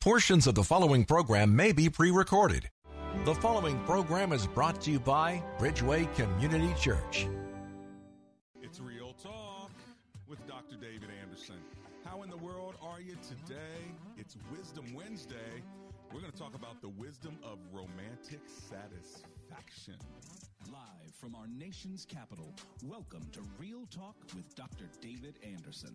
Portions of the following program may be pre recorded. The following program is brought to you by Bridgeway Community Church. It's Real Talk with Dr. David Anderson. How in the world are you today? It's Wisdom Wednesday. We're going to talk about the wisdom of romantic satisfaction. Live from our nation's capital, welcome to Real Talk with Dr. David Anderson.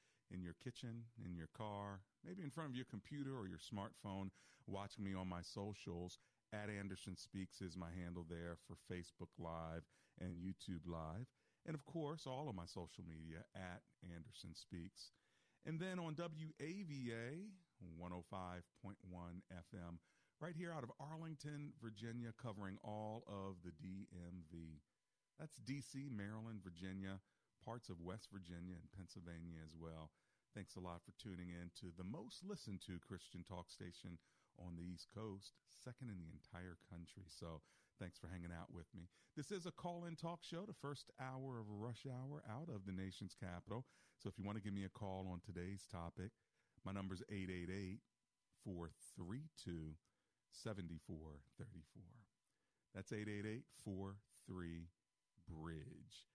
in your kitchen, in your car, maybe in front of your computer or your smartphone, watching me on my socials. At Anderson Speaks is my handle there for Facebook Live and YouTube Live. And of course, all of my social media at Anderson Speaks. And then on WAVA 105.1 FM, right here out of Arlington, Virginia, covering all of the DMV. That's DC, Maryland, Virginia, parts of West Virginia and Pennsylvania as well. Thanks a lot for tuning in to the most listened to Christian talk station on the East Coast, second in the entire country. So thanks for hanging out with me. This is a call in talk show, the first hour of rush hour out of the nation's capital. So if you want to give me a call on today's topic, my number is 888 432 7434. That's 888 43 Bridge.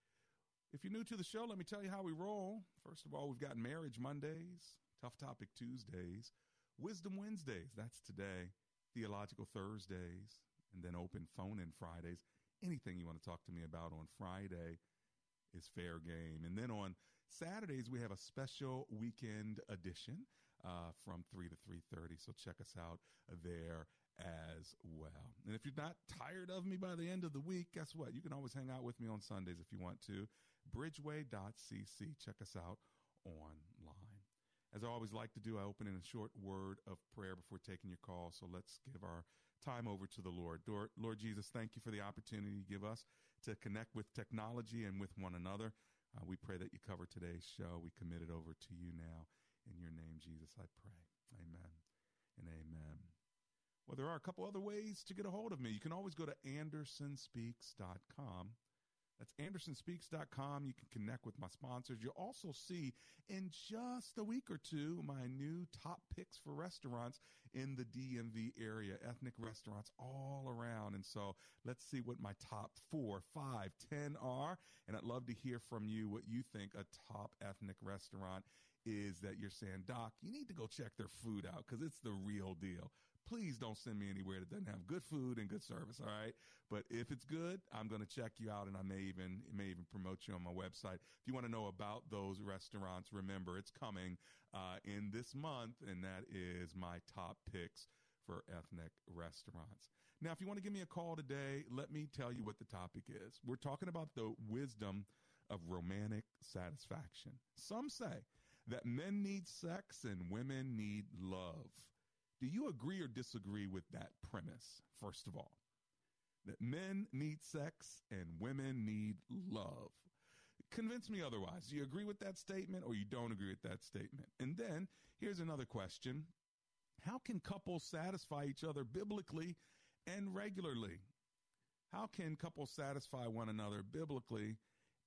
If you're new to the show, let me tell you how we roll. First of all, we've got Marriage Mondays, Tough Topic Tuesdays, Wisdom Wednesdays, that's today, Theological Thursdays, and then Open Phone In Fridays. Anything you want to talk to me about on Friday is fair game. And then on Saturdays, we have a special weekend edition uh, from 3 to 3.30, so check us out there as well. And if you're not tired of me by the end of the week, guess what? You can always hang out with me on Sundays if you want to. Bridgeway.cc. Check us out online. As I always like to do, I open in a short word of prayer before taking your call. So let's give our time over to the Lord. Lord, Jesus, thank you for the opportunity you give us to connect with technology and with one another. Uh, we pray that you cover today's show. We commit it over to you now. In your name, Jesus, I pray. Amen and amen. Well, there are a couple other ways to get a hold of me. You can always go to andersonspeaks.com. That's andersonspeaks.com. You can connect with my sponsors. You'll also see in just a week or two my new top picks for restaurants in the DMV area, ethnic restaurants all around. And so let's see what my top four, five, ten are. And I'd love to hear from you what you think a top ethnic restaurant is that you're saying, Doc, you need to go check their food out because it's the real deal please don't send me anywhere that doesn't have good food and good service. All right. But if it's good, I'm going to check you out and I may even, may even promote you on my website. If you want to know about those restaurants, remember it's coming, uh, in this month. And that is my top picks for ethnic restaurants. Now, if you want to give me a call today, let me tell you what the topic is. We're talking about the wisdom of romantic satisfaction. Some say that men need sex and women need love. Do you agree or disagree with that premise, first of all? That men need sex and women need love. Convince me otherwise. Do you agree with that statement or you don't agree with that statement? And then here's another question How can couples satisfy each other biblically and regularly? How can couples satisfy one another biblically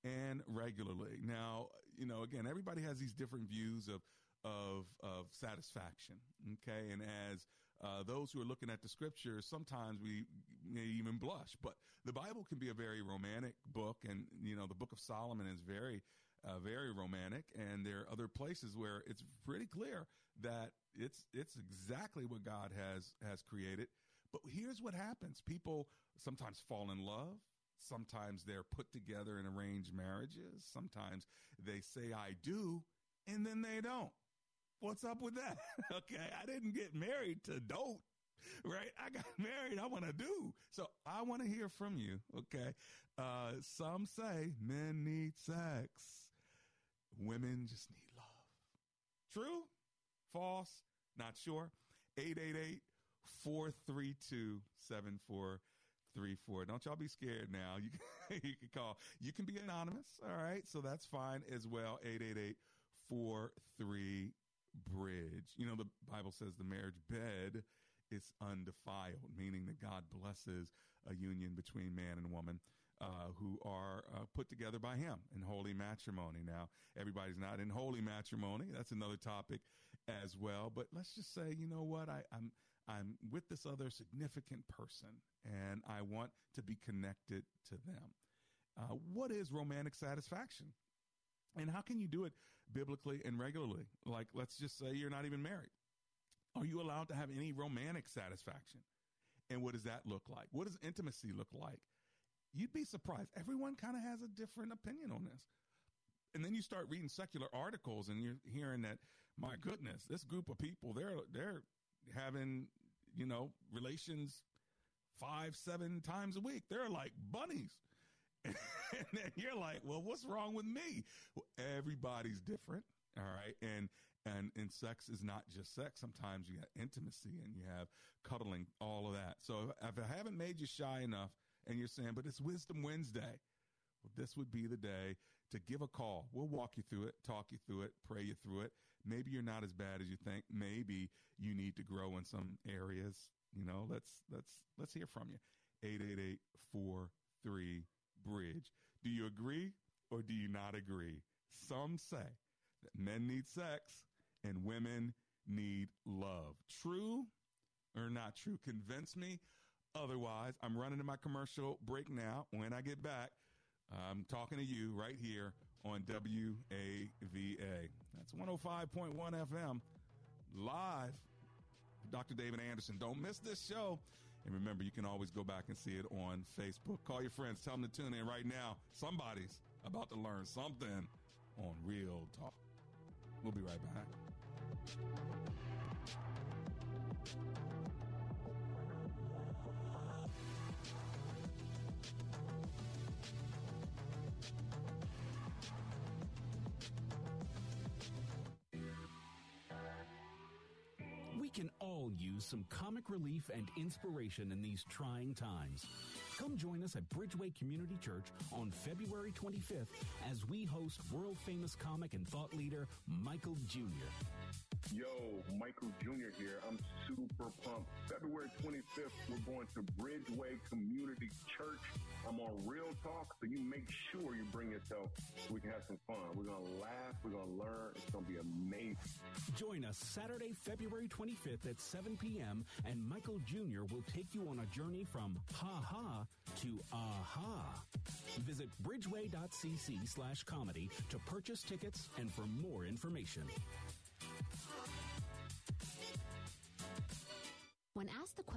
and regularly? Now, you know, again, everybody has these different views of of of satisfaction. Okay, and as uh, those who are looking at the scriptures, sometimes we may even blush. But the Bible can be a very romantic book, and you know the Book of Solomon is very uh, very romantic, and there are other places where it's pretty clear that it's it's exactly what God has has created. But here's what happens: people sometimes fall in love. Sometimes they're put together in arranged marriages. Sometimes they say "I do," and then they don't. What's up with that? okay, I didn't get married to don't right? I got married. I want to do. So I want to hear from you. Okay. Uh, some say men need sex. Women just need love. True? False? Not sure. 888 432 7434. Don't y'all be scared now. You can, you can call. You can be anonymous. All right. So that's fine as well. 888 43 Bridge. You know, the Bible says the marriage bed is undefiled, meaning that God blesses a union between man and woman. Uh, who are uh, put together by him in holy matrimony. Now, everybody's not in holy matrimony. That's another topic as well. But let's just say, you know what? I, I'm I'm with this other significant person, and I want to be connected to them. Uh, what is romantic satisfaction? And how can you do it biblically and regularly? Like, let's just say you're not even married. Are you allowed to have any romantic satisfaction? And what does that look like? What does intimacy look like? You'd be surprised. Everyone kind of has a different opinion on this. And then you start reading secular articles and you're hearing that, my goodness, this group of people, they're they're having, you know, relations five, seven times a week. They're like bunnies. and then you're like, well, what's wrong with me? Everybody's different. All right. And and and sex is not just sex. Sometimes you have intimacy and you have cuddling, all of that. So if I haven't made you shy enough, and you're saying, but it's Wisdom Wednesday, well, this would be the day to give a call. We'll walk you through it, talk you through it, pray you through it. Maybe you're not as bad as you think. Maybe you need to grow in some areas. You know, let's let's let's hear from you. 888 bridge. Do you agree or do you not agree? Some say that men need sex and women need love. True or not true? Convince me otherwise. I'm running to my commercial break now. When I get back, I'm talking to you right here on WAVA. That's 105.1 FM live. Dr. David Anderson. Don't miss this show. And remember, you can always go back and see it on Facebook. Call your friends. Tell them to tune in right now. Somebody's about to learn something on Real Talk. We'll be right back. We can all use some comic relief and inspiration in these trying times. Come join us at Bridgeway Community Church on February 25th as we host world famous comic and thought leader Michael Jr. Yo, Michael Jr. here. I'm super pumped. February 25th, we're going to Bridgeway Community Church. I'm on Real Talk, so you make sure you bring yourself so we can have some fun. We're going to laugh, we're going to learn. It's going to be amazing. Join us Saturday, February 25th at 7 p.m., and Michael Jr. will take you on a journey from ha ha to aha. Visit bridgeway.cc slash comedy to purchase tickets and for more information.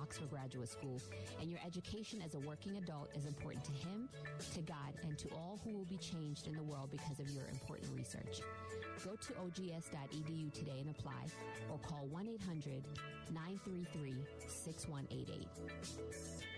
Oxford Graduate School, and your education as a working adult is important to him, to God, and to all who will be changed in the world because of your important research. Go to ogs.edu today and apply or call 1 800 933 6188.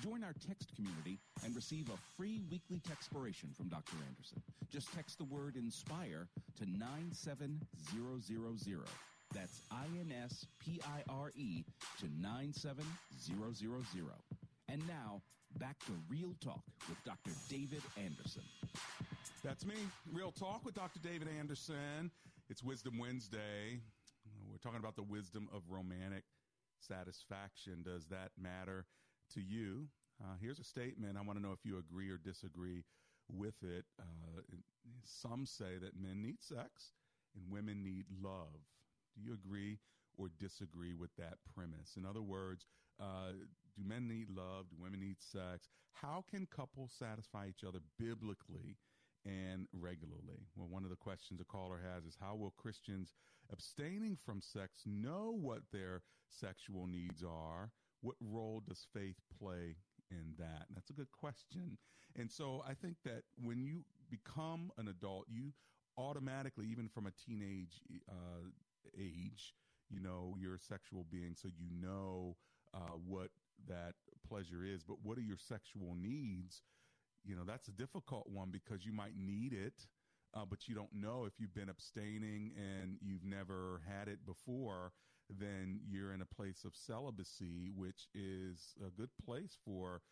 Join our text community and receive a free weekly textpiration from Dr. Anderson. Just text the word INSPIRE to 97000. That's I-N-S-P-I-R-E to 97000. And now, back to Real Talk with Dr. David Anderson. That's me. Real Talk with Dr. David Anderson. It's Wisdom Wednesday. We're talking about the wisdom of romantic satisfaction. Does that matter to you? Uh, here's a statement. I want to know if you agree or disagree with it. Uh, some say that men need sex and women need love. Do you agree or disagree with that premise? In other words, uh, do men need love? Do women need sex? How can couples satisfy each other biblically and regularly? Well, one of the questions a caller has is how will Christians abstaining from sex know what their sexual needs are? What role does faith play in that? And that's a good question. And so I think that when you become an adult, you automatically, even from a teenage uh, age, you know, you're a sexual being, so you know uh, what that pleasure is. But what are your sexual needs? You know, that's a difficult one because you might need it, uh, but you don't know if you've been abstaining and you've never had it before. Then you're in a place of celibacy, which is a good place for.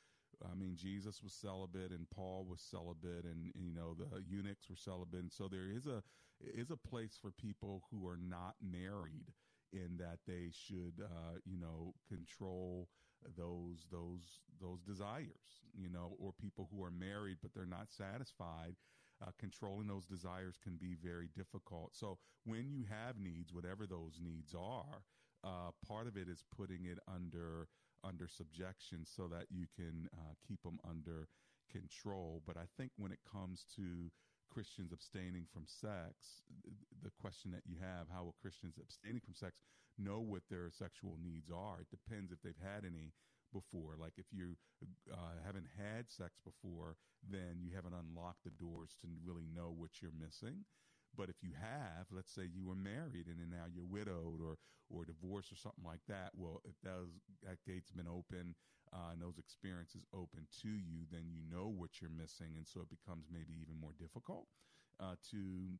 I mean, Jesus was celibate and Paul was celibate and, you know, the eunuchs were celibate. And so there is a, is a place for people who are not married in that they should, uh, you know, control those, those, those desires, you know, or people who are married, but they're not satisfied. Uh, controlling those desires can be very difficult. So when you have needs, whatever those needs are, uh, part of it is putting it under under subjection so that you can uh, keep them under control. But I think when it comes to Christians abstaining from sex, the question that you have, how will Christians abstaining from sex know what their sexual needs are? It depends if they've had any before. Like if you uh, haven't had sex before, then you haven't unlocked the doors to really know what you're missing. But if you have, let's say you were married and then now you're widowed or or divorced or something like that, well, if those that gate's been open uh, and those experiences open to you, then you know what you're missing, and so it becomes maybe even more difficult uh, to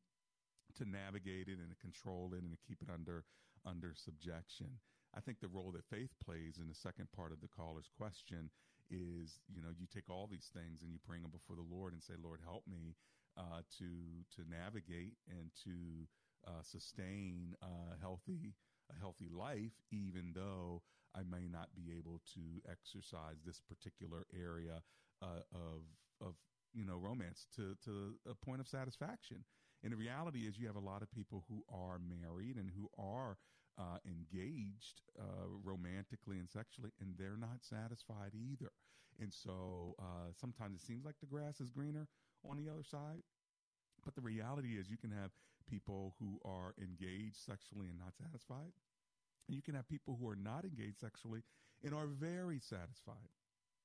to navigate it and to control it and to keep it under under subjection. I think the role that faith plays in the second part of the caller's question is, you know, you take all these things and you bring them before the Lord and say, Lord, help me uh, to to navigate and to uh, sustain a healthy a healthy life, even though I may not be able to exercise this particular area uh, of of you know romance to to a point of satisfaction. And the reality is, you have a lot of people who are married and who are uh, engaged uh, romantically and sexually, and they're not satisfied either. And so uh, sometimes it seems like the grass is greener on the other side. But the reality is, you can have people who are engaged sexually and not satisfied. And you can have people who are not engaged sexually and are very satisfied.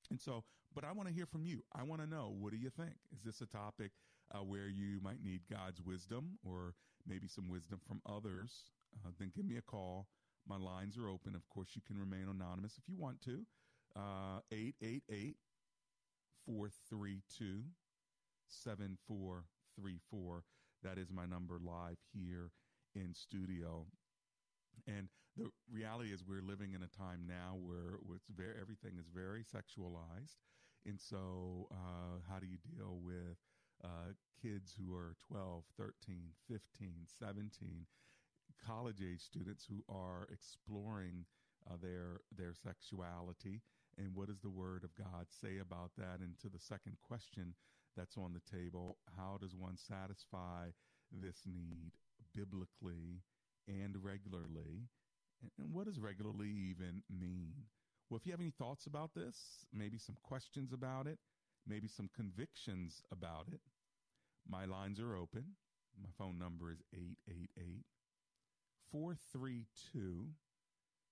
And so, but I want to hear from you. I want to know what do you think? Is this a topic uh, where you might need God's wisdom or maybe some wisdom from others? Uh, then give me a call. My lines are open. Of course, you can remain anonymous if you want to. Uh, 888 432 7434. That is my number live here in studio. And the reality is, we're living in a time now where it's very, everything is very sexualized. And so, uh, how do you deal with uh, kids who are 12, 13, 15, 17, college age students who are exploring uh, their their sexuality? And what does the Word of God say about that? And to the second question that's on the table, how does one satisfy this need biblically and regularly? And what does regularly even mean? Well, if you have any thoughts about this, maybe some questions about it, maybe some convictions about it, my lines are open. My phone number is 888 432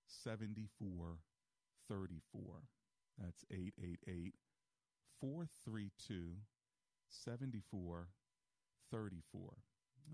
7434. That's 888 432 7434.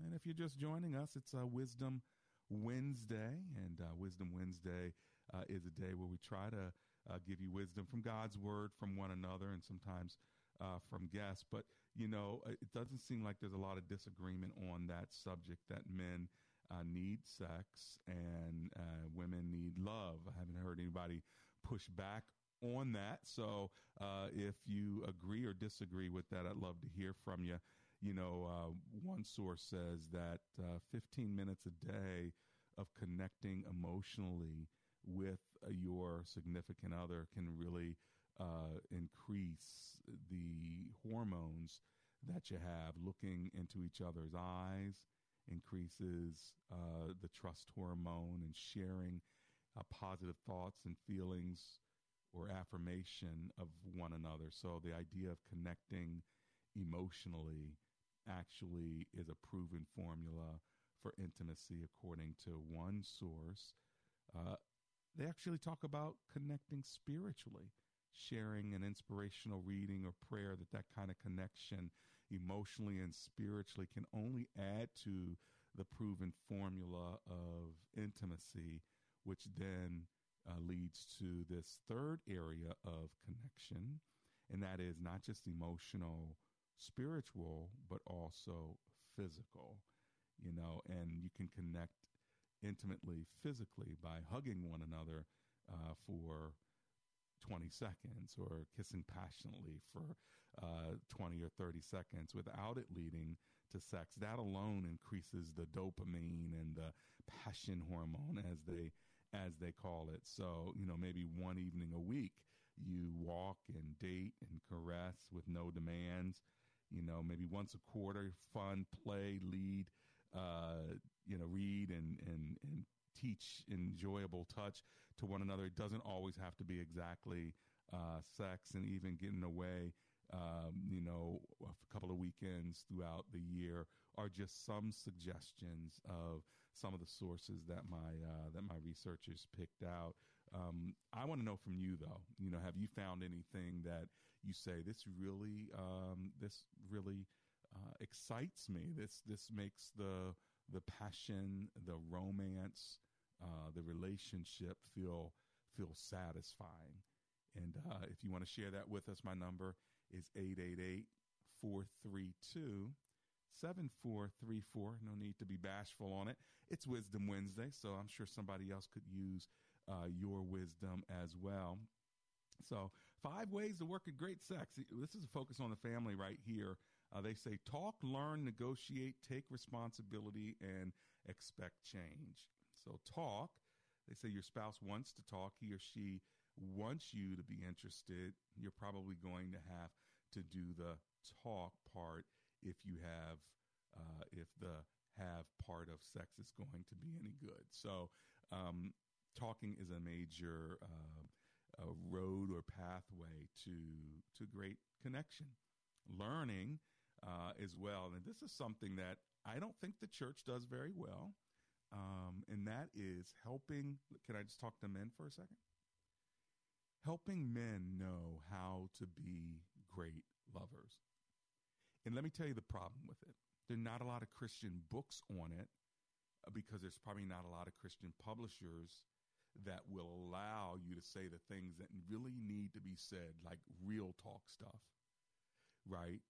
And if you're just joining us, it's a Wisdom Wednesday. And uh, Wisdom Wednesday uh, is a day where we try to uh, give you wisdom from God's word, from one another, and sometimes uh, from guests. But, you know, it doesn't seem like there's a lot of disagreement on that subject that men uh, need sex and uh, women need love. I haven't heard anybody push back on that. So uh, if you agree or disagree with that, I'd love to hear from you. You know, uh, one source says that uh, 15 minutes a day of connecting emotionally with your significant other can really uh, increase the hormones that you have. Looking into each other's eyes increases uh, the trust hormone and sharing uh, positive thoughts and feelings or affirmation of one another. So the idea of connecting emotionally actually is a proven formula for intimacy, according to one source. Uh, they actually talk about connecting spiritually, sharing an inspirational reading or prayer, that that kind of connection emotionally and spiritually can only add to the proven formula of intimacy, which then uh, leads to this third area of connection, and that is not just emotional, spiritual, but also physical. You know, and you can connect intimately physically by hugging one another uh, for 20 seconds or kissing passionately for uh, 20 or 30 seconds without it leading to sex. That alone increases the dopamine and the passion hormone as they as they call it. So, you know, maybe one evening a week you walk and date and caress with no demands. You know, maybe once a quarter, fun, play, lead, uh, you know, read and, and, and teach enjoyable touch to one another. It doesn't always have to be exactly uh, sex and even getting away. Um, you know, a couple of weekends throughout the year are just some suggestions of some of the sources that my uh, that my researchers picked out. Um, I want to know from you though. You know, have you found anything that you say this really um, this really uh, excites me? This this makes the the passion, the romance, uh, the relationship feel feel satisfying. And uh, if you want to share that with us, my number is 888 432 7434. No need to be bashful on it. It's Wisdom Wednesday, so I'm sure somebody else could use uh, your wisdom as well. So, five ways to work at great sex. This is a focus on the family right here. Uh, they say talk, learn, negotiate, take responsibility, and expect change. So, talk. They say your spouse wants to talk. He or she wants you to be interested. You're probably going to have to do the talk part if you have, uh, if the have part of sex is going to be any good. So, um, talking is a major uh, a road or pathway to to great connection. Learning uh, as well. And this is something that I don't think the church does very well. Um, and that is helping. Can I just talk to men for a second? Helping men know how to be great lovers. And let me tell you the problem with it. There are not a lot of Christian books on it uh, because there's probably not a lot of Christian publishers that will allow you to say the things that really need to be said, like real talk stuff, right?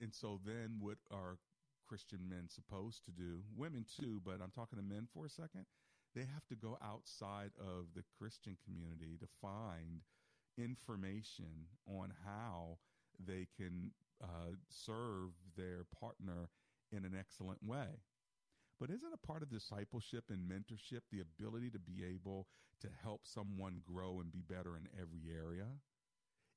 And so then what are Christian men supposed to do? Women too, but I'm talking to men for a second. they have to go outside of the Christian community to find information on how they can uh, serve their partner in an excellent way. But isn't a part of discipleship and mentorship the ability to be able to help someone grow and be better in every area?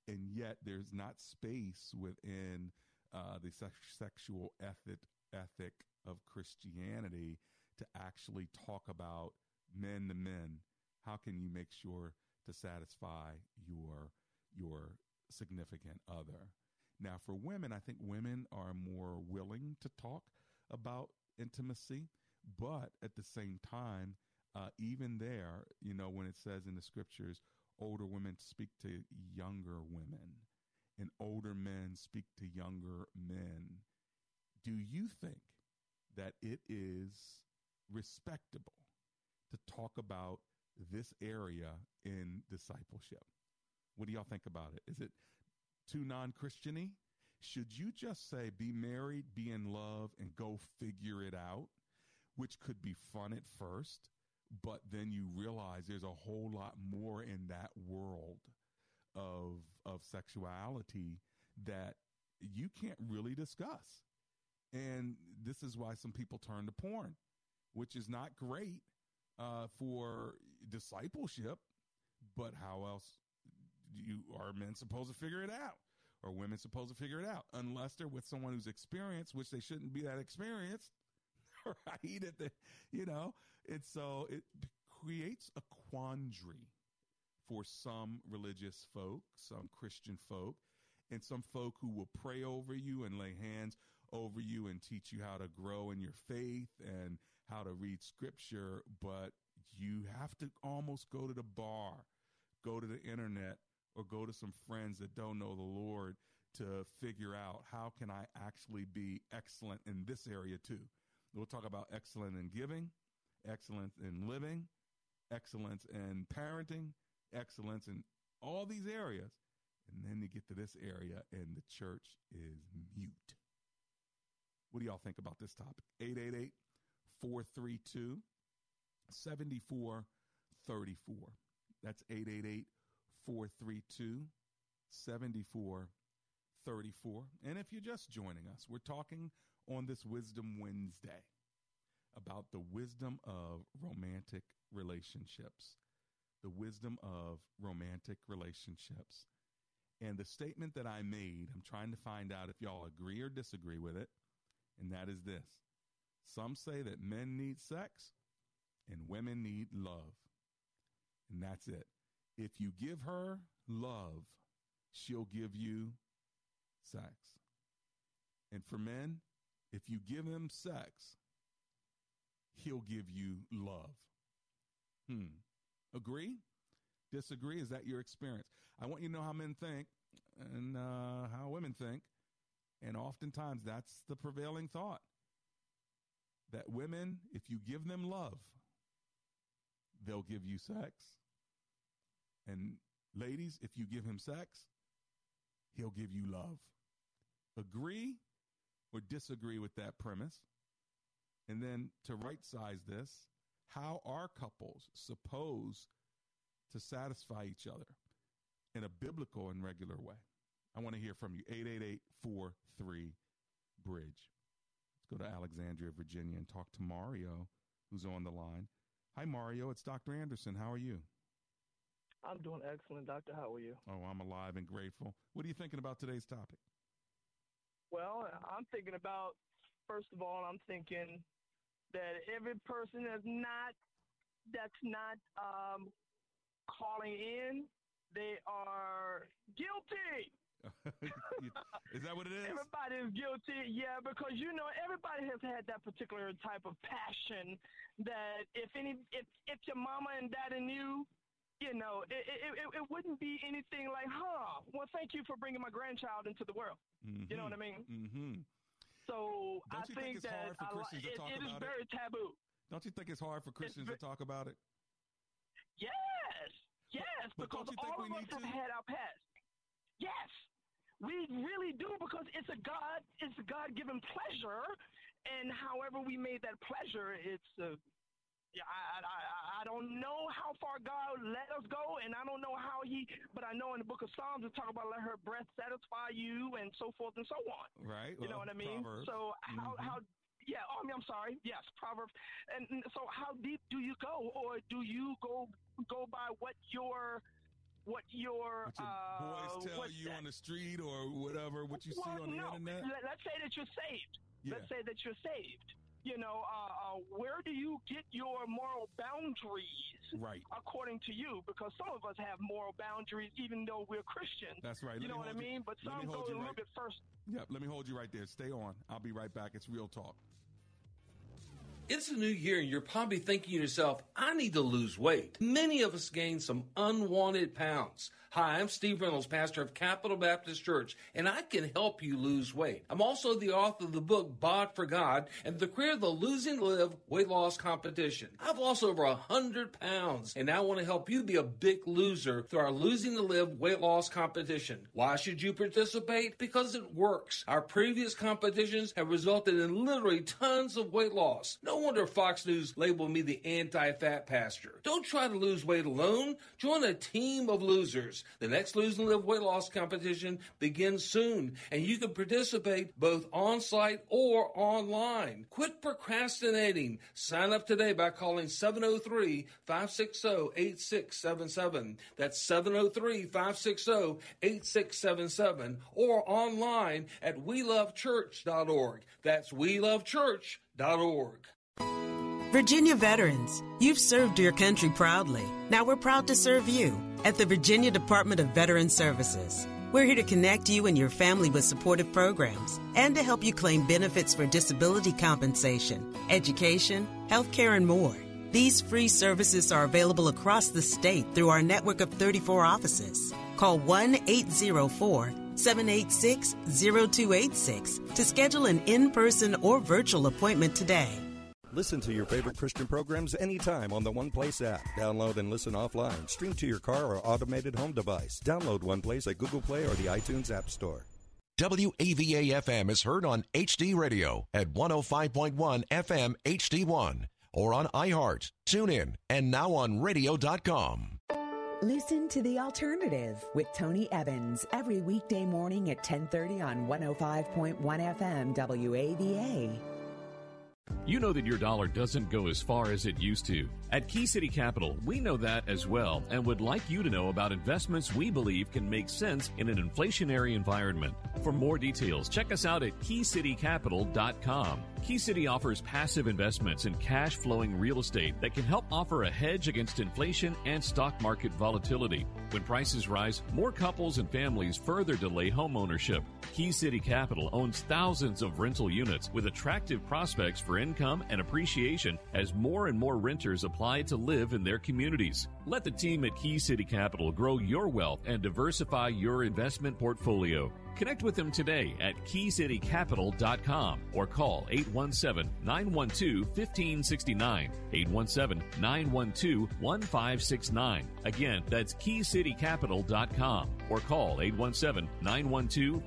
And yet, there's not space within uh, the sex- sexual ethic ethic of Christianity to actually talk about men to men. How can you make sure to satisfy your your significant other? Now, for women, I think women are more willing to talk about intimacy, but at the same time, uh, even there, you know, when it says in the scriptures, older women speak to younger women and older men speak to younger men, do you think that it is respectable to talk about this area in discipleship? What do y'all think about it? Is it too non Christiany? Should you just say, be married, be in love, and go figure it out, which could be fun at first, but then you realize there's a whole lot more in that world of, of sexuality that you can't really discuss. And this is why some people turn to porn, which is not great uh, for discipleship. But how else you are men supposed to figure it out? Or women supposed to figure it out unless they're with someone who's experienced, which they shouldn't be that experienced, right? At the, you know, and so it creates a quandary for some religious folk, some Christian folk, and some folk who will pray over you and lay hands over you and teach you how to grow in your faith and how to read scripture, but you have to almost go to the bar, go to the internet, or go to some friends that don't know the Lord to figure out how can I actually be excellent in this area too. We'll talk about excellent in giving, excellence in living, excellence in parenting, excellence in all these areas. And then you get to this area and the church is mute. What do y'all think about this topic? 888 432 7434. That's 888 432 7434. And if you're just joining us, we're talking on this Wisdom Wednesday about the wisdom of romantic relationships. The wisdom of romantic relationships. And the statement that I made, I'm trying to find out if y'all agree or disagree with it and that is this some say that men need sex and women need love. And that's it. If you give her love, she'll give you sex. And for men, if you give him sex, he'll give you love. Hmm. Agree? Disagree? Is that your experience? I want you to know how men think and uh, how women think. And oftentimes that's the prevailing thought that women, if you give them love, they'll give you sex. And ladies, if you give him sex, he'll give you love. Agree or disagree with that premise? And then to right size this, how are couples supposed to satisfy each other in a biblical and regular way? I want to hear from you. 888 43 Bridge. Let's go to Alexandria, Virginia, and talk to Mario, who's on the line. Hi, Mario. It's Dr. Anderson. How are you? I'm doing excellent, Doctor. How are you? Oh, I'm alive and grateful. What are you thinking about today's topic? Well, I'm thinking about, first of all, I'm thinking that every person that's not that's not um, calling in, they are guilty. is that what it is? Everybody is guilty, yeah, because you know everybody has had that particular type of passion that if any if if your mama and daddy knew, you know, it it, it, wouldn't be anything like, huh? Well, thank you for bringing my grandchild into the world. Mm-hmm. You know what I mean? Mm-hmm. So Don't I think, think that I, it, it is very taboo. Don't you think it's hard for Christians to talk about it? Yes, yes, but, but because all of us have had our past. Yes, we really do because it's a God, it's a God given pleasure, and however we made that pleasure, it's uh, yeah, I, I don't know how far God let us go, and I don't know how He, but I know in the Book of Psalms it talk about let her breath satisfy you, and so forth and so on. Right. You know what I mean? Proverbs. So how Mhm. how yeah, oh, I mean, I'm sorry. Yes, Proverbs. And and so, how deep do you go, or do you go go by what your what your, What your uh, boys tell you that? on the street or whatever, what you see Well, on the no. internet. Let, let's say that you're saved. Yeah. Let's say that you're saved. You know, uh, uh, where do you get your moral boundaries? Right. According to you, because some of us have moral boundaries, even though we're Christians. That's right. You Let know me what I hold you- mean? But let me some go hold a you little right- bit first. Yep. Let me hold you right there. Stay on. I'll be right back. It's real talk. It's a new year and you're probably thinking to yourself, I need to lose weight. Many of us gain some unwanted pounds. Hi, I'm Steve Reynolds, pastor of Capital Baptist Church, and I can help you lose weight. I'm also the author of the book Bod for God and the creator of the Losing Live weight loss competition. I've lost over a hundred pounds and I want to help you be a big loser through our Losing to Live weight loss competition. Why should you participate? Because it works. Our previous competitions have resulted in literally tons of weight loss. No wonder Fox News labeled me the anti-fat pastor. Don't try to lose weight alone. Join a team of losers. The next Lose and Live weight loss competition begins soon, and you can participate both on-site or online. Quit procrastinating. Sign up today by calling 703-560-8677. That's 703-560-8677 or online at welovechurch.org. That's welovechurch.org. Virginia veterans, you've served your country proudly. Now we're proud to serve you at the Virginia Department of Veteran Services. We're here to connect you and your family with supportive programs and to help you claim benefits for disability compensation, education, healthcare, and more. These free services are available across the state through our network of 34 offices. Call 1 804 786 0286 to schedule an in person or virtual appointment today. Listen to your favorite Christian programs anytime on the One Place app. Download and listen offline. Stream to your car or automated home device. Download One Place at Google Play or the iTunes App Store. WAVA FM is heard on HD Radio at 105.1 FM HD1 or on iHeart, TuneIn, and now on radio.com. Listen to The Alternative with Tony Evans every weekday morning at 1030 on 105.1 FM WAVA. You know that your dollar doesn't go as far as it used to. At Key City Capital, we know that as well and would like you to know about investments we believe can make sense in an inflationary environment. For more details, check us out at keycitycapital.com. Key City offers passive investments in cash flowing real estate that can help offer a hedge against inflation and stock market volatility. When prices rise, more couples and families further delay home ownership. Key City Capital owns thousands of rental units with attractive prospects for income and appreciation as more and more renters apply to live in their communities. Let the team at Key City Capital grow your wealth and diversify your investment portfolio. Connect with them today at keycitycapital.com or call 817 912 1569. 817 912 1569. Again, that's keycitycapital.com or call 817 912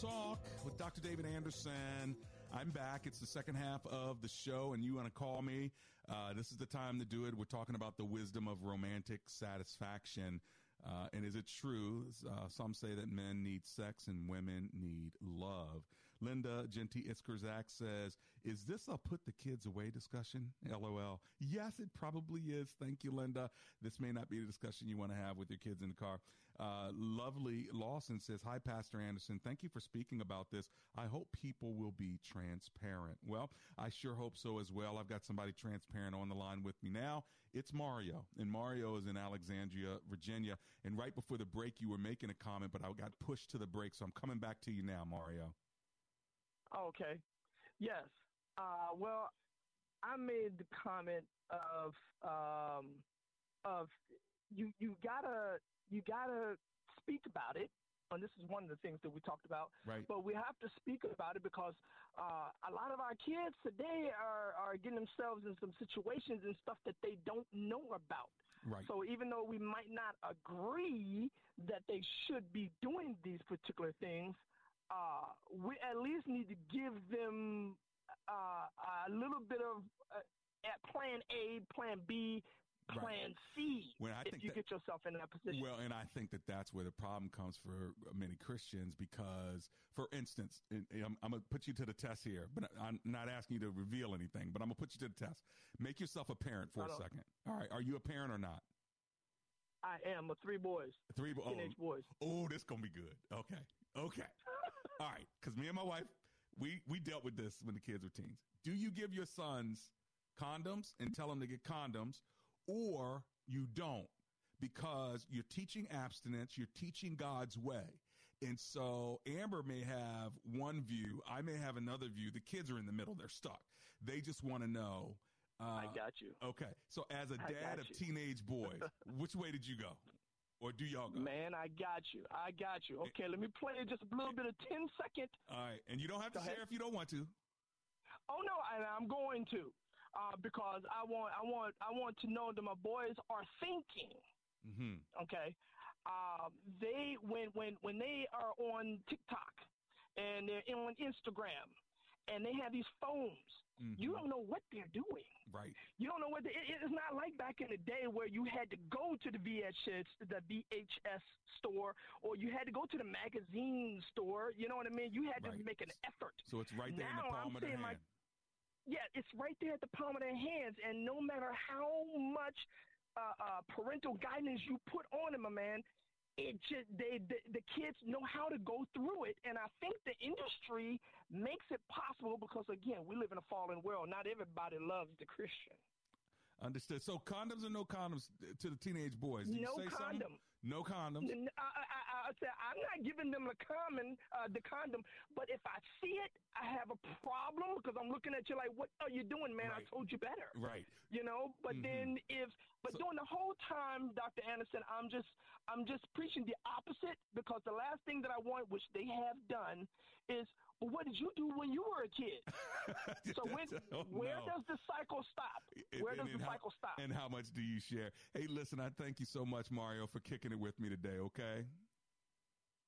Talk with Dr. David Anderson. I'm back. It's the second half of the show, and you want to call me. Uh, this is the time to do it. We're talking about the wisdom of romantic satisfaction. Uh, and is it true? Uh, some say that men need sex and women need love. Linda Genty Iskerzak says, Is this a put the kids away discussion? LOL. Yes, it probably is. Thank you, Linda. This may not be the discussion you want to have with your kids in the car. Uh, lovely Lawson says, Hi, Pastor Anderson. Thank you for speaking about this. I hope people will be transparent. Well, I sure hope so as well. I've got somebody transparent on the line with me now. It's Mario, and Mario is in Alexandria, Virginia. And right before the break, you were making a comment, but I got pushed to the break, so I'm coming back to you now, Mario. Okay. Yes. Uh, well, I made the comment of um, of you you gotta you gotta speak about it. And this is one of the things that we talked about. Right. But we have to speak about it because uh, a lot of our kids today are, are getting themselves in some situations and stuff that they don't know about. Right. So even though we might not agree that they should be doing these particular things, uh, we at least need to give them uh, a little bit of uh, at plan A, plan B, Right. plan C. When I if think you that- get yourself in that position. Well, and I think that that's where the problem comes for many Christians because, for instance, and- and I'm, I'm going to put you to the test here, but I'm not asking you to reveal anything, but I'm going to put you to the test. Make yourself a parent for a second. All right. Are you a parent or not? I am with three boys. Three bo- teenage oh, boys. Oh, this gonna be good. Okay, okay, all right. Because me and my wife, we we dealt with this when the kids were teens. Do you give your sons condoms and tell them to get condoms, or you don't? Because you're teaching abstinence, you're teaching God's way. And so Amber may have one view, I may have another view. The kids are in the middle, they're stuck. They just want to know. Uh, I got you. Okay. So as a dad of teenage boys, which way did you go? Or do y'all go? Man, I got you. I got you. Okay, let me play just a little bit of 10 second. All right, and you don't have to Go ahead. share if you don't want to. Oh no, and I'm going to, uh, because I want, I want, I want to know that my boys are thinking. Mm-hmm. Okay, um, they when when when they are on TikTok and they're on Instagram and they have these phones, you don't know what they're doing. Right. You don't know what the, it, it's not like back in the day where you had to go to the VHS the VHS store or you had to go to the magazine store. You know what I mean? You had to make an effort. So it's right there in the palm I'm of their hand. Yeah, it's right there at the palm of their hands, and no matter how much uh, uh, parental guidance you put on them, my man, it just they the, the kids know how to go through it, and I think the industry makes it possible because again, we live in a fallen world. Not everybody loves the Christian. Understood. So condoms or no condoms to the teenage boys? No you say something? condom. No condoms. I, I, said I'm not giving them the common, uh, the condom. But if I see it, I have a problem because I'm looking at you like, "What are you doing, man? I told you better." Right. You know. But Mhm. then if, but during the whole time, Dr. Anderson, I'm just, I'm just preaching the opposite because the last thing that I want, which they have done, is, well, what did you do when you were a kid? so when, Oh, where no. does the cycle stop? Where and- does and the how- cycle stop? And how much do you share? Hey, listen, I thank you so much, Mario, for kicking it with me today. Okay.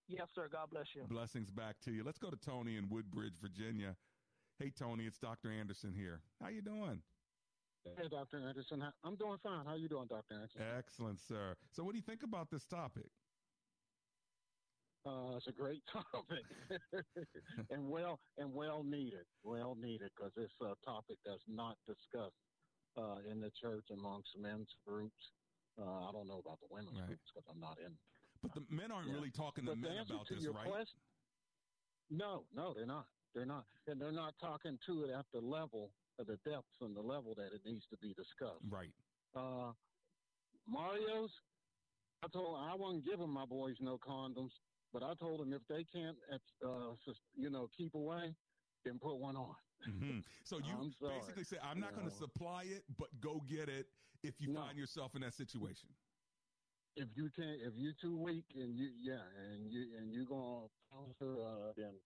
Yes, sir. God bless you. Blessings back to you. Let's go to Tony in Woodbridge, Virginia. Hey, Tony, it's Dr. Anderson here. How you doing? Hey, Dr. Anderson. I'm doing fine. How you doing, Dr. Anderson? Excellent, sir. So, what do you think about this topic? Uh, it's a great topic, and well and well needed, well needed because it's a topic that's not discussed uh, in the church amongst men's groups. Uh, I don't know about the women's Right. groups because I'm not in. But the men aren't Yeah. really talking to But men about to this, right? quest- no, no, they're not. They're not, and they're not talking to it at the level of the depths and the level that it needs to be discussed. Right. Uh, Mario's. I told I wasn't give giving my boys no condoms, but I told them if they can't, uh, you know, keep away, then put one on. hmm So you basically say, I'm not going to supply it, but go get it if you No. find yourself in that situation. If you can't, if you're too weak and you, yeah, and you and you gonna counter, uh, then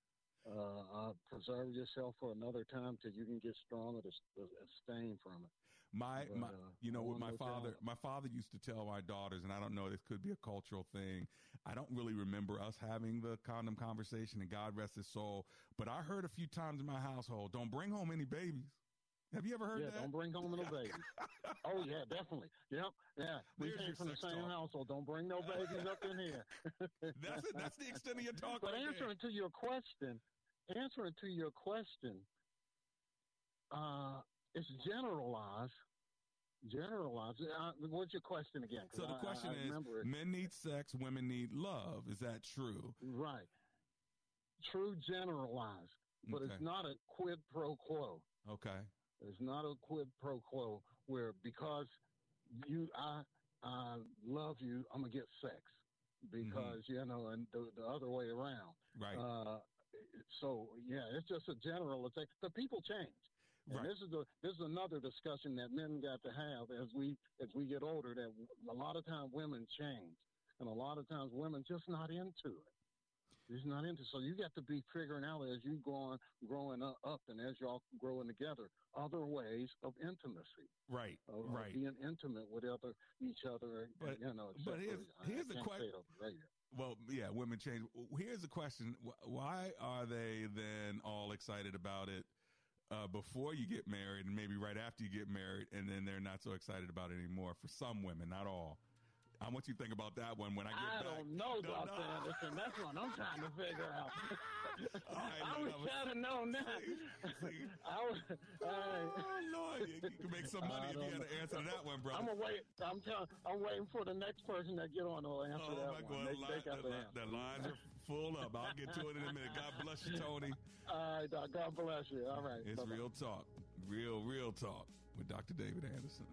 uh, uh, preserve yourself for another time till you can get stronger to to abstain from it. My, But, my uh, you know, what my father, time. my father used to tell my daughters, and I don't know, this could be a cultural thing. I don't really remember us having the condom conversation, and God rest his soul. But I heard a few times in my household, "Don't bring home any babies." Have you ever heard yeah, that? don't bring home no babies. oh yeah, definitely. Yep, yeah. We There's came from the same talk. household. Don't bring no babies up in here. That's it. That's the extent of your talk But right there. answering to your question, answering to your question, uh, it's generalized. Generalized. Uh, what's your question again? So the I- I- question I is. Men need sex, women need love. Is that true? Right. True generalized, but Okay. it's not a quid pro quo. Okay. It's not a quid pro quo where because you I I love you, I'm gonna get sex because you know, and the, the other way around. Right. Uh, so yeah, it's just a general thing. The people change. And Right. this is a this is another discussion that men got to have as we as we get older. That a lot of times women change, and a lot of times women just not into it. He's not into. So you got to be figuring out as you go on growing up and as y'all growing together other ways of intimacy. Right. Of, right. Of being intimate with other each other. But you know. But here's here's the question. Well, yeah, women change. Here's a question: Why are they then all excited about it uh, before you get married, and maybe right after you get married, and then they're not so excited about it anymore? For some women, not all. I want you to think about that one when I get I back. don't know, Dr. no. Anderson. That's what I'm trying to figure out. I I was trying to know now. I was, oh Lord, you, you can make some money if you I got answer to that one, brother. I'm wait. I'm tell, I'm waiting for the next person that get on will answer Oh that one. They, the, they line, the, the the lines are full up. I'll get to it in a minute. God bless you, Tony. All right, Doc. God bless you. All right. It's Bye-bye. real talk, real real talk with Dr. David Anderson.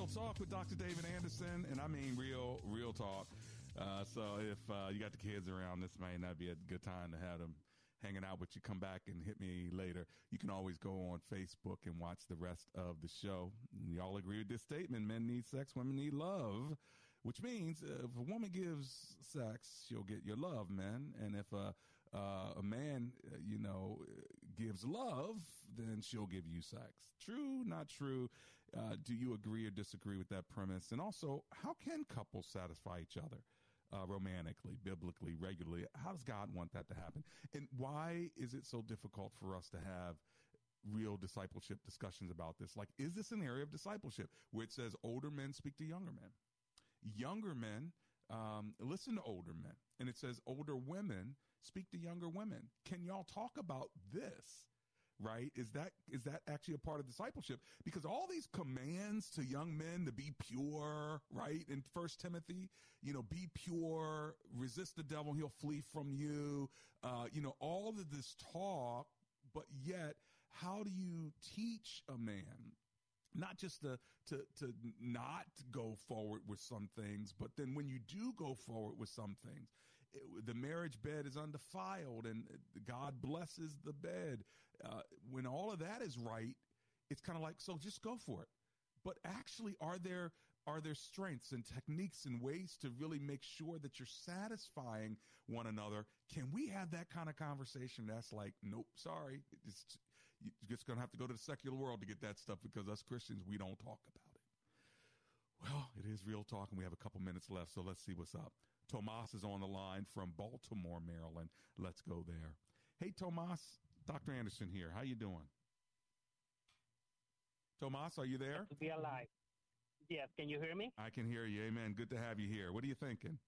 Real talk with Dr. David Anderson, and I mean real, real talk. Uh, so if uh, you got the kids around, this may not be a good time to have them hanging out with you. Come back and hit me later. You can always go on Facebook and watch the rest of the show. Y'all agree with this statement: men need sex, women need love. Which means if a woman gives sex, she'll get your love, man. And if a uh, a man, uh, you know, gives love, then she'll give you sex. True, not true. Uh, do you agree or disagree with that premise? And also, how can couples satisfy each other? Uh, romantically, biblically, regularly. How does God want that to happen? And why is it so difficult for us to have real discipleship discussions about this? Like, is this an area of discipleship where it says older men speak to younger men? Younger men um, listen to older men. And it says older women speak to younger women. Can y'all talk about this? Right? Is that is that actually a part of discipleship? Because all these commands to young men to be pure, right? In First Timothy, you know, be pure, resist the devil, he'll flee from you. Uh, you know, all of this talk, but yet, how do you teach a man not just to to to not go forward with some things, but then when you do go forward with some things, it, the marriage bed is undefiled and God blesses the bed. Uh, when all of that is right, it's kind of like so just go for it. But actually, are there are there strengths and techniques and ways to really make sure that you're satisfying one another? Can we have that kind of conversation? That's like, nope, sorry, it's you're just going to have to go to the secular world to get that stuff because us Christians we don't talk about it. Well, it is real talk, and we have a couple minutes left, so let's see what's up. Tomas is on the line from Baltimore, Maryland. Let's go there. Hey, Tomas, Dr. Anderson here. How you doing? Tomas, are you there? To be alive. Yes, can you hear me? I can hear you. Amen. Good to have you here. What are you thinking?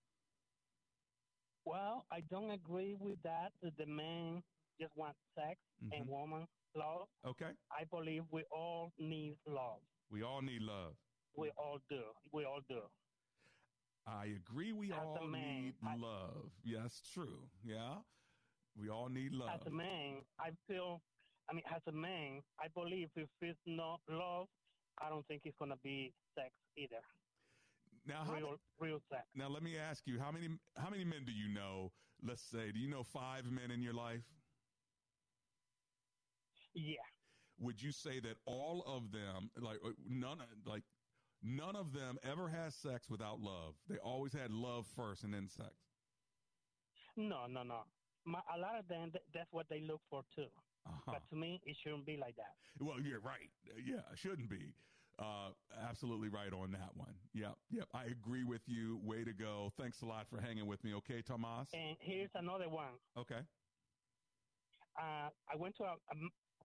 Well, I don't agree with that. The man just wants sex mm-hmm. and woman love. Okay. I believe we all need love. We all need love. We all do. We all do. I agree. We As all man, need I, love. Yes, true. Yeah. We all need love. As a man, I feel, I mean, as a man, I believe if it's not love, I don't think it's going to be sex either. Now, real, how, real sex. Now, let me ask you: how many how many men do you know? Let's say, do you know five men in your life? Yeah. Would you say that all of them, like uh, none, like none of them ever has sex without love? They always had love first and then sex. No, no, no. My, a lot of them, that's what they look for too. Uh-huh. But to me, it shouldn't be like that. Well, you're right. Yeah, it shouldn't be. Uh, absolutely right on that one. Yep, yep. I agree with you. Way to go. Thanks a lot for hanging with me. Okay, Tomas. And here's another one. Okay. Uh, I went to a, a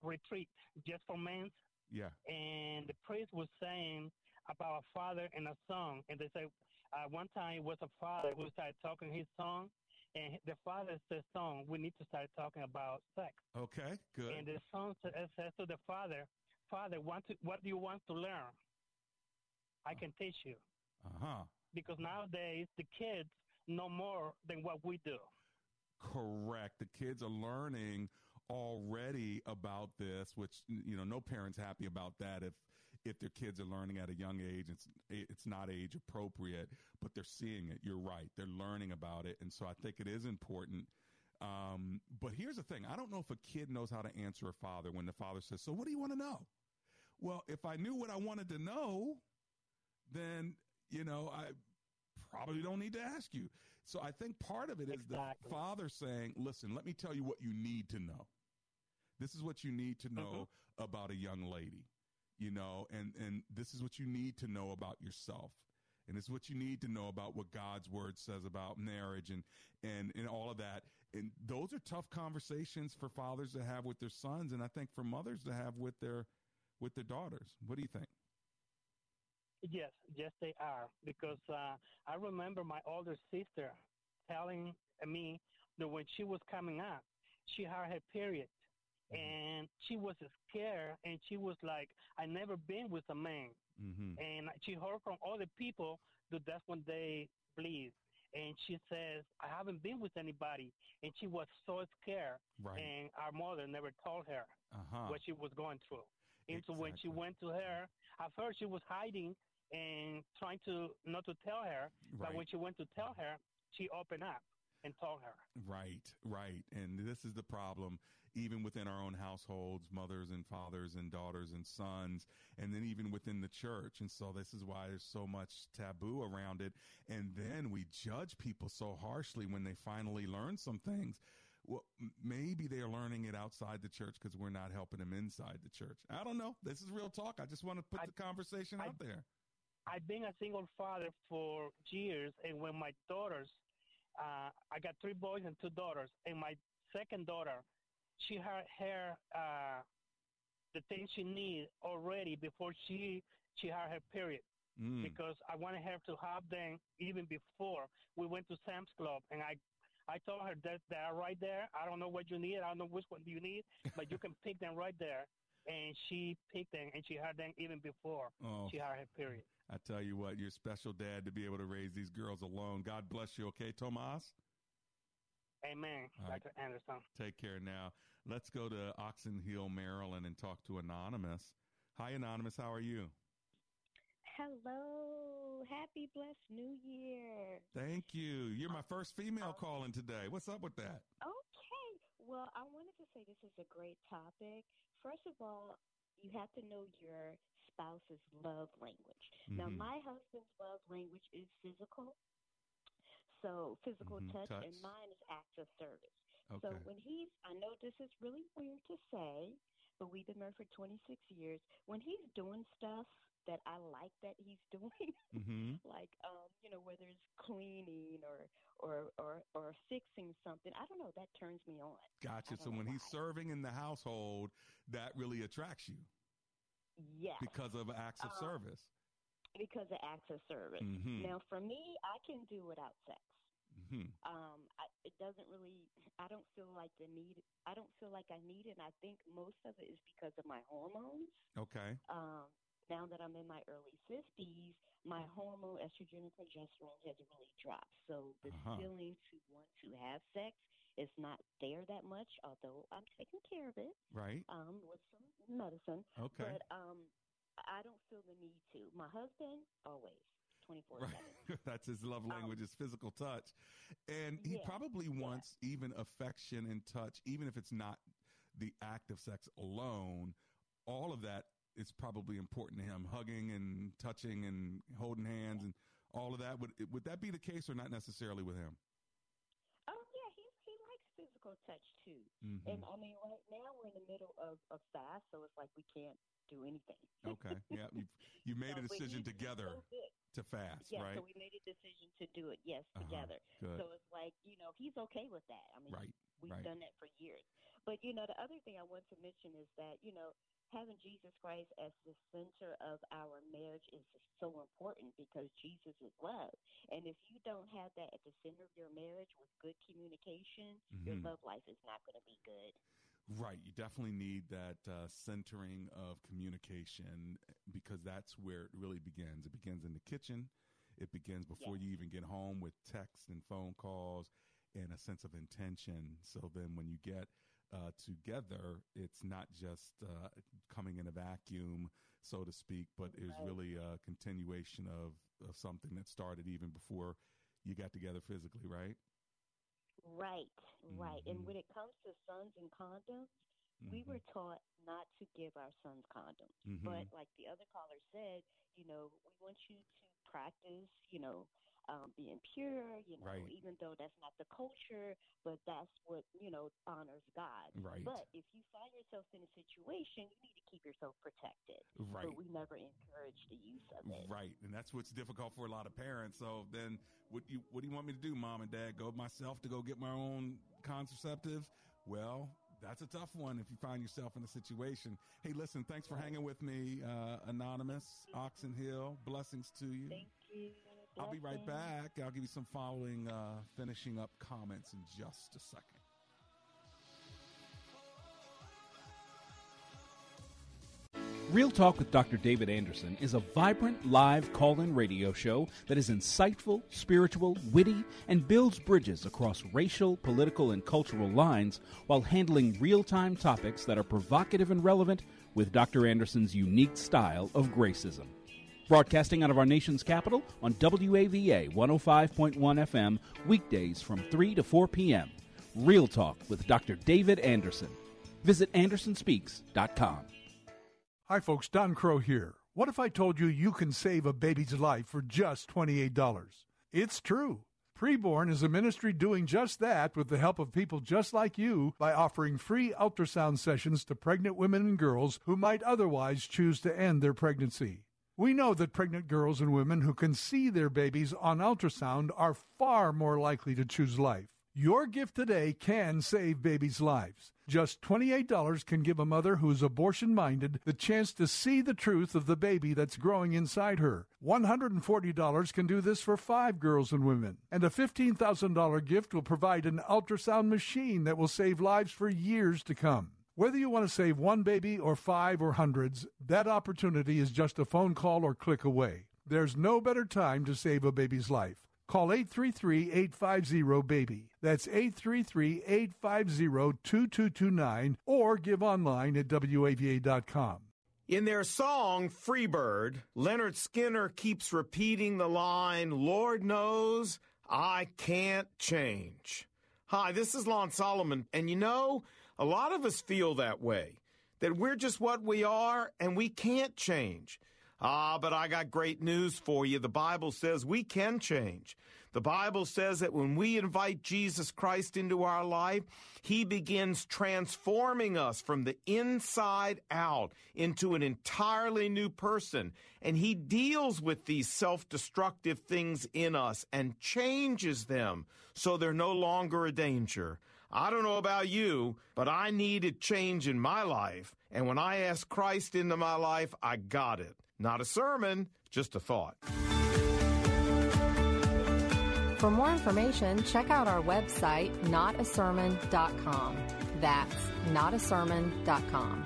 retreat just for men. Yeah. And the priest was saying about a father and a son, and they say uh, one time it was a father who started talking his son, and the father says, "Son, we need to start talking about sex." Okay, good. And the son says to the father, Father, want to, what do you want to learn? I can teach you. Uh huh. Because nowadays the kids know more than what we do. Correct. The kids are learning already about this, which you know, no parent's happy about that if if their kids are learning at a young age. It's it's not age appropriate, but they're seeing it. You're right. They're learning about it, and so I think it is important um, but here's the thing I don't know if a kid knows how to answer a father when the father says, So, what do you want to know? Well, if I knew what I wanted to know, then, you know, I probably don't need to ask you. So I think part of it is exactly. the father saying, Listen, let me tell you what you need to know. This is what you need to know mm-hmm. about a young lady, you know, and, and this is what you need to know about yourself and it's what you need to know about what God's word says about marriage and and and all of that. And those are tough conversations for fathers to have with their sons, and I think for mothers to have with their with their daughters. What do you think? Yes, yes, they are. Because uh, I remember my older sister telling me that when she was coming up, she had her period, mm-hmm. and she was scared, and she was like, "I never been with a man." Mm-hmm. And she heard from other people that that's when they bleed. And she says, I haven't been with anybody. And she was so scared. Right. And our mother never told her uh-huh. what she was going through. And exactly. so when she went to her, at first she was hiding and trying to not to tell her. Right. But when she went to tell her, she opened up and told her. Right, right. And this is the problem, even within our own households, mothers and fathers and daughters and sons, and then even within the church. And so this is why there's so much taboo around it. And then we judge people so harshly when they finally learn some things. Well, maybe they're learning it outside the church because we're not helping them inside the church. I don't know. This is real talk. I just want to put I, the conversation I, out there. I've been a single father for years, and when my daughters uh, I got three boys and two daughters, and my second daughter, she had her uh, the things she needs already before she she had her period. Mm. Because I wanted her to have them even before we went to Sam's Club, and I I told her that they are right there. I don't know what you need. I don't know which one do you need, but you can pick them right there. And she picked them, and she had them even before oh. she had her period. I tell you what, you're a special dad to be able to raise these girls alone. God bless you. Okay, Tomas? Amen, All Dr. Right. Anderson. Take care now. Let's go to Oxon Hill, Maryland, and talk to Anonymous. Hi, Anonymous. How are you? Hello. Happy blessed New Year. Thank you. You're my first female calling today. What's up with that? Okay. Well, I wanted to say this is a great topic. First of all, you have to know your spouse's love language. Mm-hmm. Now, my husband's love language is physical. So, physical mm-hmm. touch, touch, and mine is acts of service. Okay. So, when he's, I know this is really weird to say, but we've been married for 26 years. When he's doing stuff that I like that he's doing, Mm-hmm. like um, you know, whether it's cleaning or or or or fixing something, I don't know, that turns me on. Gotcha. So when he's serving in the household, that really attracts you Yes. because of acts of Um, service. Because of acts of service. Mhm. Now, for me, I can do without sex. hmm um I, it doesn't really i don't feel like the need i don't feel like i need it and i think most of it is because of my hormones Okay. um now that i'm in my early 50s my hormone estrogen and progesterone has really dropped so the Uh-huh. feeling to want to have sex is not there that much although i'm taking care of it Right. um with some medicine Okay. but um i don't feel the need to my husband always 24 Right. 7 That's his love um, language is physical touch. And he Yeah, probably wants even affection and touch, even if it's not the act of sex alone. All of that is probably important to him. Hugging and touching and holding hands and all of that. Would would that be the case or not necessarily with him? Oh yeah, he he likes physical touch too. Mhm. And I mean, right now we're in the middle of of fast, so it's like we can't do anything. Okay. Yeah. You you made So, a decision together to fast, Yeah, right? so we made a decision to do it. Yes, Uh-huh, together. good. So it's like you know he's okay with that. I mean, Right, we've right. done that for years. But you know, the other thing I want to mention is that you know having Jesus Christ as the center of our marriage is so important because Jesus is love. And if you don't have that at the center of your marriage with good communication, your Mhm. love life is not going to be good. Right. You definitely need that uh, centering of communication because that's where it really begins. It begins in the kitchen. It begins before you even get home with text and phone calls and a sense of intention. So then when you get uh, together, it's not just uh, coming in a vacuum, so to speak, but it's Right. really a continuation of, of something that started even before you got together physically, right? Right, right. And Mhm. when it comes to sons and condoms, we Mhm. were taught not to give our sons condoms. Mhm. But like the other caller said, you know, we want you to practice, you know, um, being pure, you know, Right. even though that's not the culture, but that's what, you know, honors God. Right. But if you find yourself in a situation, you need to keep yourself protected. Right. But we never encourage the use of it. Right, and that's what's difficult for a lot of parents. So then, what you what do you want me to do, mom and dad? Go myself to go get my own contraceptives? Well, that's a tough one if you find yourself in a situation. Hey, listen, thanks for hanging with me, uh, anonymous Oxon Hill. Blessings to you. Thank you. I'll be right back. I'll give you some following, uh, finishing up comments in just a second. Real Talk with Dr. David Anderson is a vibrant live call in radio show that is insightful, spiritual, witty, and builds bridges across racial, political, and cultural lines while handling real time topics that are provocative and relevant with Dr. Anderson's unique style of gracism. Broadcasting out of our nation's capital on WAVA 105.1 FM, weekdays from 3 to 4 p.m. Real Talk with Dr. David Anderson. Visit AndersonSpeaks.com. Hi, folks. Don Crow here. What if I told you you can save a baby's life for just $28? It's true. Preborn is a ministry doing just that with the help of people just like you by offering free ultrasound sessions to pregnant women and girls who might otherwise choose to end their pregnancy. We know that pregnant girls and women who can see their babies on ultrasound are far more likely to choose life. Your gift today can save babies' lives. Just $28 can give a mother who's abortion minded the chance to see the truth of the baby that's growing inside her. $140 can do this for five girls and women. And a $15,000 gift will provide an ultrasound machine that will save lives for years to come. Whether you want to save one baby or five or hundreds, that opportunity is just a phone call or click away. There's no better time to save a baby's life. Call 833-850-BABY. That's 833-850-2229 or give online at WAVA.com. In their song Freebird, Lynyrd Skynyrd keeps repeating the line, Lord knows I can't change. Hi, this is Lon Solomon, and you know, a lot of us feel that way, that we're just what we are and we can't change. Ah, but I got great news for you. The Bible says we can change. The Bible says that when we invite Jesus Christ into our life, He begins transforming us from the inside out into an entirely new person. And He deals with these self destructive things in us and changes them so they're no longer a danger. I don't know about you, but I needed change in my life. And when I asked Christ into my life, I got it. Not a sermon, just a thought. For more information, check out our website, notasermon.com. That's notasermon.com.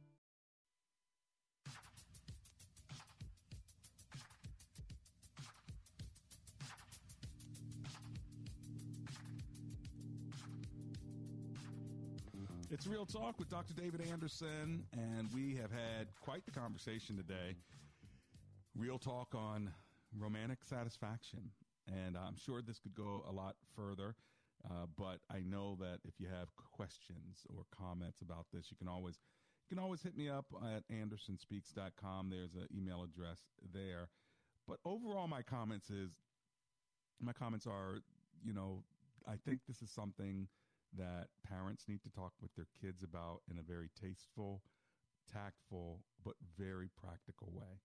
It's Real Talk with Dr. David Anderson, and we have had quite the conversation today. Real talk on romantic satisfaction. And I'm sure this could go a lot further, uh, but I know that if you have questions or comments about this, you can always you can always hit me up at andersonspeaks.com. There's an email address there. But overall, my comments is my comments are, you know, I think this is something that parents need to talk with their kids about in a very tasteful, tactful, but very practical way.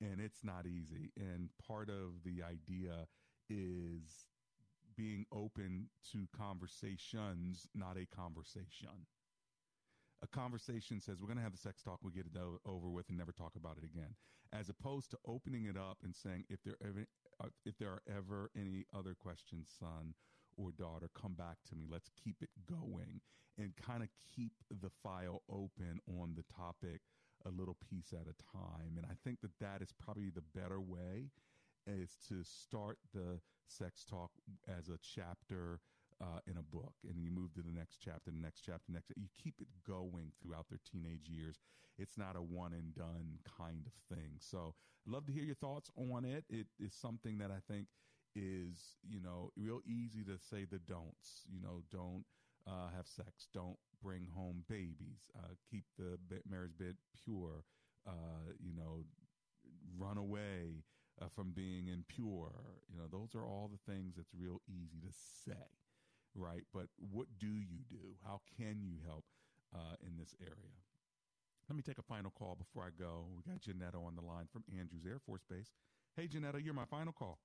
And it's not easy. And part of the idea is being open to conversations, not a conversation. A conversation says we're going to have the sex talk, we get it over with, and never talk about it again, as opposed to opening it up and saying if there ever, if there are ever any other questions, son, or daughter, come back to me. Let's keep it going and kind of keep the file open on the topic a little piece at a time. And I think that that is probably the better way is to start the sex talk as a chapter uh, in a book and you move to the next chapter, the next chapter, next. You keep it going throughout their teenage years. It's not a one and done kind of thing. So I'd love to hear your thoughts on it. It is something that I think is, you know, real easy to say the don'ts. You know, don't uh, have sex, don't bring home babies, uh, keep the marriage bed pure, uh, you know, run away uh, from being impure. You know, those are all the things that's real easy to say, right? But what do you do? How can you help uh, in this area? Let me take a final call before I go. We got Janetta on the line from Andrews Air Force Base. Hey, Janetta, you're my final call.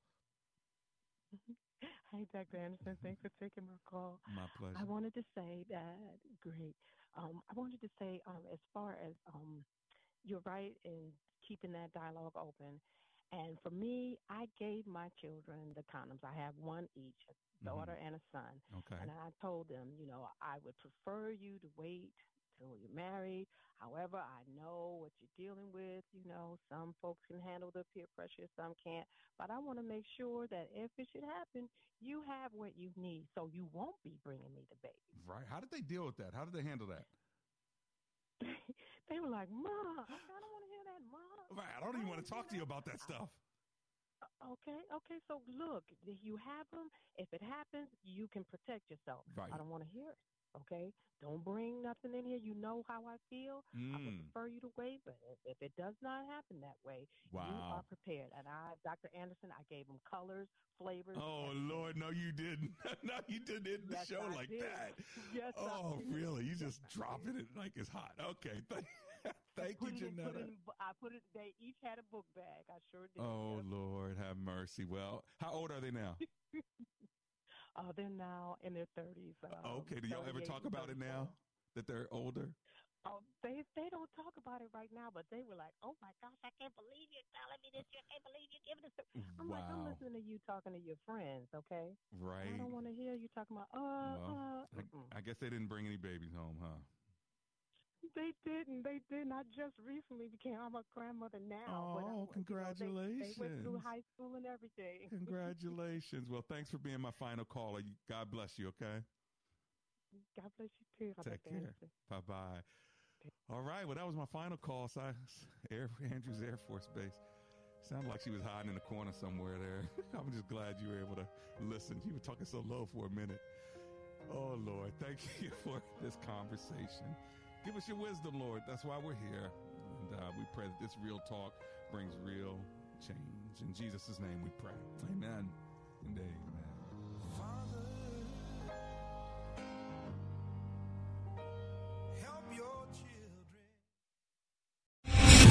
Hi, Dr. Anderson. Thanks for taking my call. My pleasure. I wanted to say that, great. Um, I wanted to say, um, as far as um, you're right in keeping that dialogue open. And for me, I gave my children the condoms. I have one each, a daughter mm-hmm. and a son. Okay. And I told them, you know, I would prefer you to wait till you're married. However, I know what you're dealing with. You know, some folks can handle the peer pressure, some can't. But I want to make sure that if it should happen, you have what you need so you won't be bringing me the baby. Right. How did they deal with that? How did they handle that? they were like, Mom, I don't want to hear that, Mom. Right. I don't even want to talk to you about that stuff. Uh, okay, okay. So look, you have them. If it happens, you can protect yourself. Right. I don't want to hear it. Okay, don't bring nothing in here. You know how I feel. Mm. I would prefer you to wait, but if, if it does not happen that way, wow. you are prepared. And I, Dr. Anderson, I gave him colors, flavors. Oh Lord, no, you didn't. no, you didn't end the yes, show I like did. that. Yes. Oh, really? You just dropping it like it's hot. Okay. Thank you, Janetta. put in- I put it. They each had a book bag. I sure did. Oh yes. Lord, have mercy. Well, how old are they now? Uh, they're now in their thirties. Um, okay. Do y'all ever talk about it now that they're older? Oh, they they don't talk about it right now, but they were like, "Oh my gosh, I can't believe you're telling me this. I can't believe you're giving this." To-. I'm like, I'm listening to you talking to your friends, okay? Right. I don't want to hear you talking about. Uh, Well, uh. I, I guess they didn't bring any babies home, huh? They didn't. They didn't. I just recently became. I'm a grandmother now. but I, Oh, congratulations! they, they went through high school and everything. Congratulations. Well, thanks for being my final caller. God bless you, okay? God bless you too. Take care. Bye bye. All right. Well, that was my final call. Si- Air Andrews Air Force Base. Sounded like she was hiding in the corner somewhere there. I'm just glad you were able to listen. You were talking so low for a minute. Oh, Lord. Thank you for this conversation. Give us your wisdom, Lord. That's why we're here. And uh, we pray that this real talk brings real change. In Jesus' name we pray. Amen and amen.